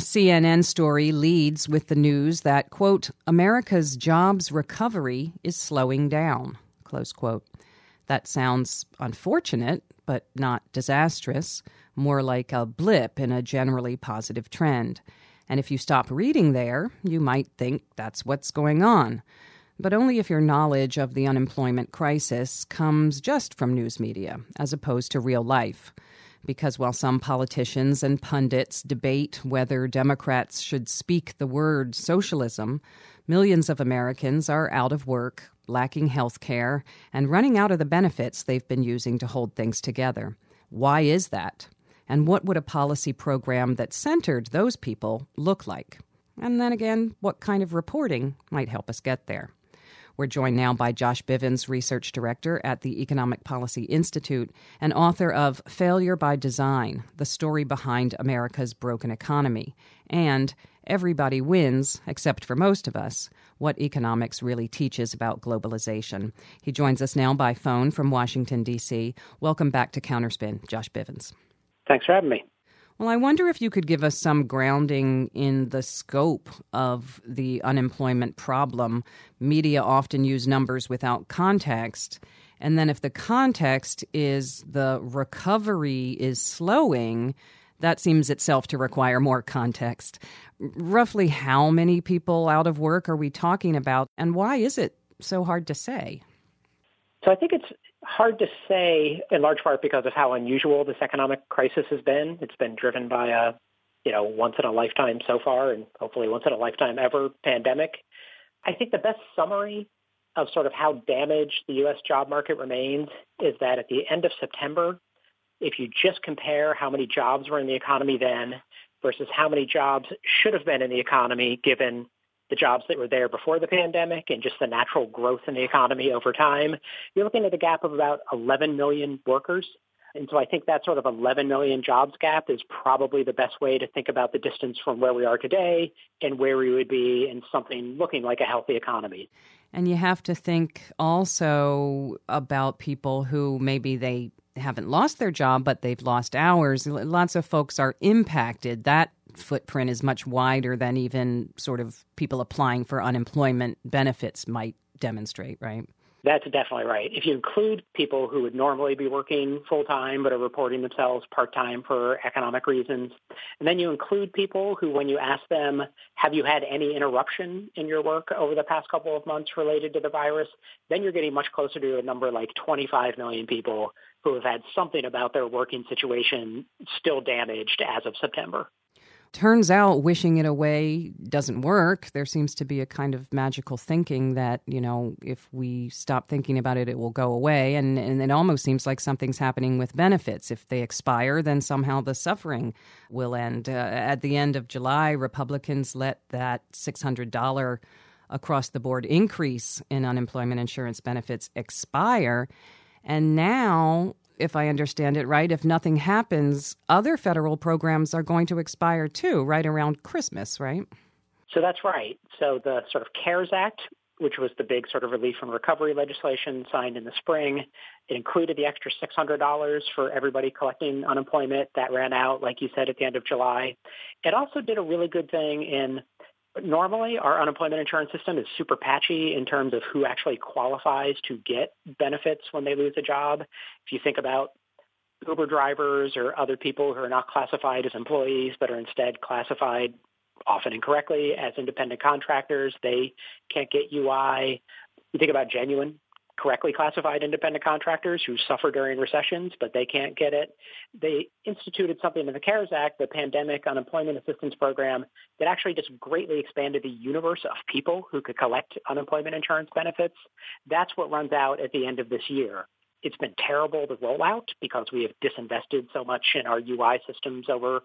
CNN story leads with the news that, quote, America's jobs recovery is slowing down, close quote. That sounds unfortunate, but not disastrous, more like a blip in a generally positive trend. And if you stop reading there, you might think that's what's going on. But only if your knowledge of the unemployment crisis comes just from news media, as opposed to real life. Because while some politicians and pundits debate whether Democrats should speak the word socialism, millions of Americans are out of work, lacking health care, and running out of the benefits they've been using to hold things together. Why is that? And what would a policy program that centered those people look like? And then again, what kind of reporting might help us get there? We're joined now by Josh Bivens, Research Director at the Economic Policy Institute and author of Failure by Design The Story Behind America's Broken Economy, and Everybody Wins, except for most of us, what economics really teaches about globalization. He joins us now by phone from Washington, D.C. Welcome back to Counterspin, Josh Bivens. Thanks for having me. Well, I wonder if you could give us some grounding in the scope of the unemployment problem. Media often use numbers without context. And then, if the context is the recovery is slowing, that seems itself to require more context. Roughly how many people out of work are we talking about, and why is it so hard to say? So I think it's hard to say in large part because of how unusual this economic crisis has been. It's been driven by a, you know, once in a lifetime so far and hopefully once in a lifetime ever pandemic. I think the best summary of sort of how damaged the U.S. job market remains is that at the end of September, if you just compare how many jobs were in the economy then versus how many jobs should have been in the economy given the jobs that were there before the pandemic and just the natural growth in the economy over time, you're looking at a gap of about 11 million workers. And so I think that sort of 11 million jobs gap is probably the best way to think about the distance from where we are today and where we would be in something looking like a healthy economy. And you have to think also about people who maybe they haven't lost their job, but they've lost hours. Lots of folks are impacted. That footprint is much wider than even sort of people applying for unemployment benefits might demonstrate, right? That's definitely right. If you include people who would normally be working full time but are reporting themselves part time for economic reasons, and then you include people who, when you ask them, have you had any interruption in your work over the past couple of months related to the virus, then you're getting much closer to a number like 25 million people who have had something about their working situation still damaged as of September. Turns out wishing it away doesn't work. There seems to be a kind of magical thinking that, you know, if we stop thinking about it, it will go away. And, and it almost seems like something's happening with benefits. If they expire, then somehow the suffering will end. Uh, at the end of July, Republicans let that $600 across the board increase in unemployment insurance benefits expire. And now if I understand it right, if nothing happens, other federal programs are going to expire too, right around Christmas, right? So that's right. So the sort of CARES Act, which was the big sort of relief and recovery legislation signed in the spring, it included the extra $600 for everybody collecting unemployment that ran out, like you said, at the end of July. It also did a really good thing in normally our unemployment insurance system is super patchy in terms of who actually qualifies to get benefits when they lose a job. If you think about Uber drivers or other people who are not classified as employees but are instead classified often incorrectly as independent contractors, they can't get UI. You think about genuine correctly classified independent contractors who suffer during recessions, but they can't get it. They instituted something in the CARES Act, the Pandemic Unemployment Assistance Program, that actually just greatly expanded the universe of people who could collect unemployment insurance benefits. That's what runs out at the end of this year. It's been terrible to roll out because we have disinvested so much in our UI systems over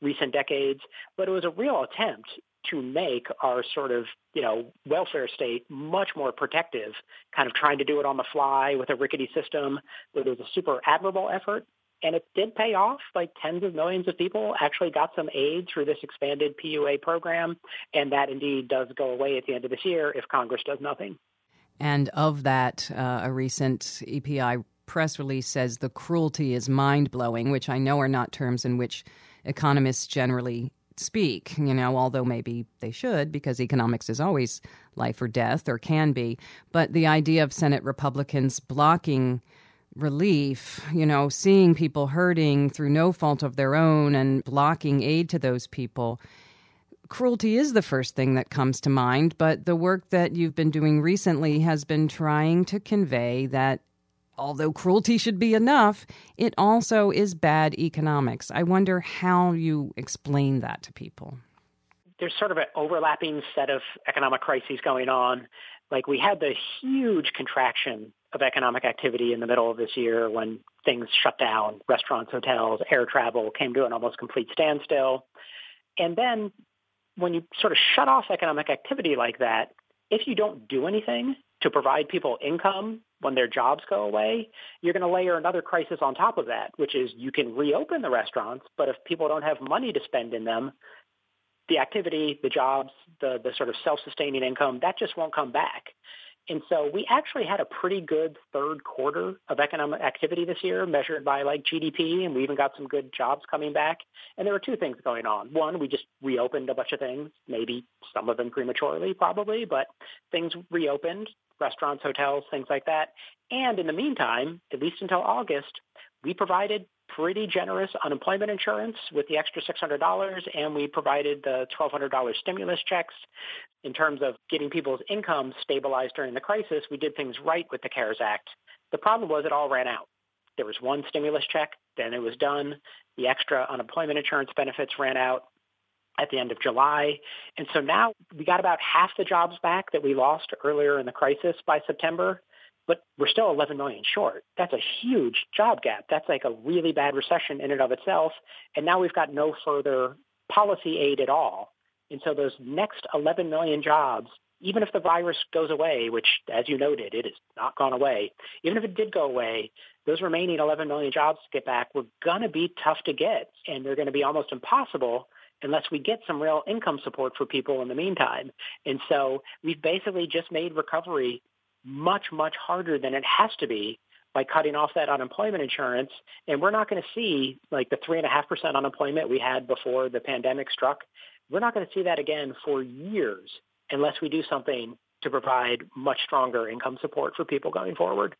recent decades, but it was a real attempt to make our sort of, you know, welfare state much more protective, kind of trying to do it on the fly with a rickety system. But it was a super admirable effort. And it did pay off. Like tens of millions of people actually got some aid through this expanded PUA program. And that indeed does go away at the end of this year if Congress does nothing. And of that, uh, a recent EPI press release says the cruelty is mind blowing, which I know are not terms in which economists generally speak, you know, although maybe they should because economics is always life or death or can be. But the idea of Senate Republicans blocking relief, you know, seeing people hurting through no fault of their own and blocking aid to those people. Cruelty is the first thing that comes to mind, but the work that you've been doing recently has been trying to convey that although cruelty should be enough, it also is bad economics. I wonder how you explain that to people. There's sort of an overlapping set of economic crises going on. Like we had the huge contraction of economic activity in the middle of this year when things shut down, restaurants, hotels, air travel came to an almost complete standstill. And then when you sort of shut off economic activity like that, if you don't do anything to provide people income when their jobs go away, you're going to layer another crisis on top of that, which is you can reopen the restaurants, but if people don't have money to spend in them, the activity, the jobs, the, the sort of self-sustaining income, that just won't come back. And so we actually had a pretty good third quarter of economic activity this year measured by like GDP, and we even got some good jobs coming back. And there were two things going on. One, we just reopened a bunch of things, maybe some of them prematurely, probably, but things reopened, restaurants, hotels, things like that. And in the meantime, at least until August, we provided pretty generous unemployment insurance with the extra $600, and we provided the $1,200 stimulus checks. In terms of getting people's income stabilized during the crisis, we did things right with the CARES Act. The problem was it all ran out. There was one stimulus check, then it was done. The extra unemployment insurance benefits ran out at the end of July. And so now we got about half the jobs back that we lost earlier in the crisis by September but we're still 11 million short. That's a huge job gap. That's like a really bad recession in and of itself. And now we've got no further policy aid at all. And so those next 11 million jobs, even if the virus goes away, which as you noted, it has not gone away, even if it did go away, those remaining 11 million jobs to get back were going to be tough to get. And they're going to be almost impossible unless we get some real income support for people in the meantime. And so we've basically just made recovery much, much harder than it has to be by cutting off that unemployment insurance. And we're not going to see like the 3.5% unemployment we had before the pandemic struck. We're not going to see that again for years unless we do something to provide much stronger income support for people going forward.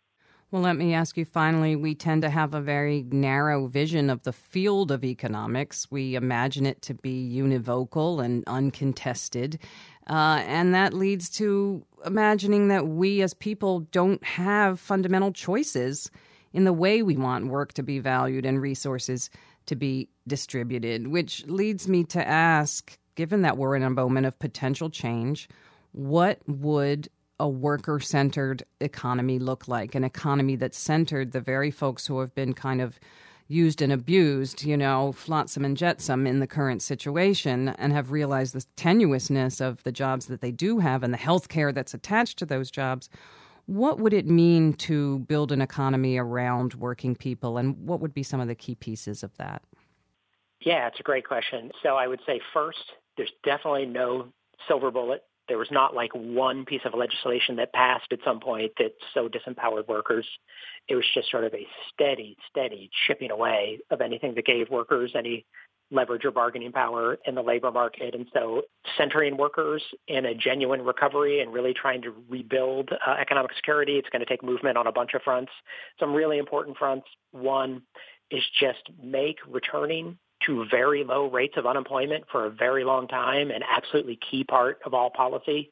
Well, let me ask you finally we tend to have a very narrow vision of the field of economics. We imagine it to be univocal and uncontested. Uh, and that leads to imagining that we as people don't have fundamental choices in the way we want work to be valued and resources to be distributed, which leads me to ask given that we're in a moment of potential change, what would a worker centered economy look like? An economy that centered the very folks who have been kind of used and abused, you know, flotsam and jetsam in the current situation and have realized the tenuousness of the jobs that they do have and the health care that's attached to those jobs. What would it mean to build an economy around working people, and what would be some of the key pieces of that? Yeah, it's a great question. So I would say first, there's definitely no silver bullet there was not like one piece of legislation that passed at some point that so disempowered workers. It was just sort of a steady, steady chipping away of anything that gave workers any leverage or bargaining power in the labor market. And so centering workers in a genuine recovery and really trying to rebuild uh, economic security, it's going to take movement on a bunch of fronts. Some really important fronts. One is just make returning to very low rates of unemployment for a very long time, an absolutely key part of all policy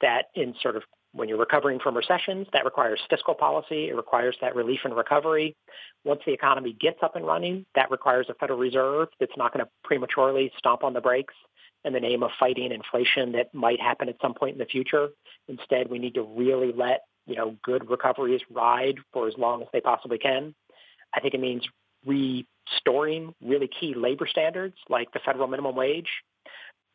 that in sort of when you're recovering from recessions, that requires fiscal policy. It requires that relief and recovery. Once the economy gets up and running, that requires a Federal Reserve that's not going to prematurely stomp on the brakes in the name of fighting inflation that might happen at some point in the future. Instead, we need to really let, you know, good recoveries ride for as long as they possibly can. I think it means restoring really key labor standards like the federal minimum wage.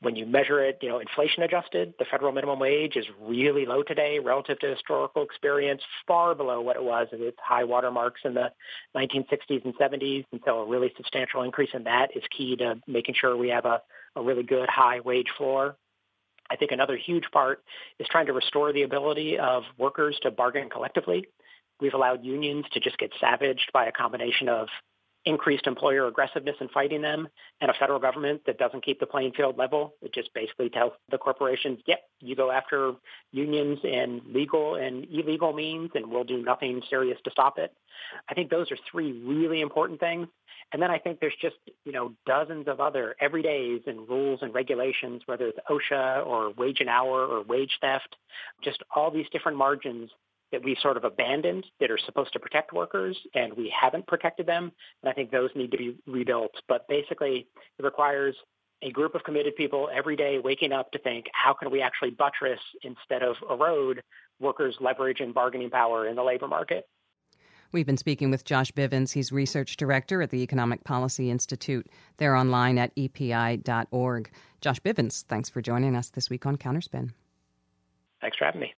When you measure it, you know, inflation adjusted, the federal minimum wage is really low today relative to historical experience, far below what it was at its high water marks in the 1960s and 70s. And so a really substantial increase in that is key to making sure we have a, a really good high wage floor. I think another huge part is trying to restore the ability of workers to bargain collectively. We've allowed unions to just get savaged by a combination of increased employer aggressiveness in fighting them, and a federal government that doesn't keep the playing field level. It just basically tells the corporations, yep, you go after unions in legal and illegal means, and we'll do nothing serious to stop it. I think those are three really important things. And then I think there's just, you know, dozens of other everydays and rules and regulations, whether it's OSHA or wage and hour or wage theft, just all these different margins that we sort of abandoned that are supposed to protect workers and we haven't protected them. And I think those need to be rebuilt. But basically, it requires a group of committed people every day waking up to think, how can we actually buttress instead of erode workers' leverage and bargaining power in the labor market? We've been speaking with Josh Bivens. He's research director at the Economic Policy Institute. They're online at epi.org. Josh Bivens, thanks for joining us this week on Counterspin. Thanks for having me.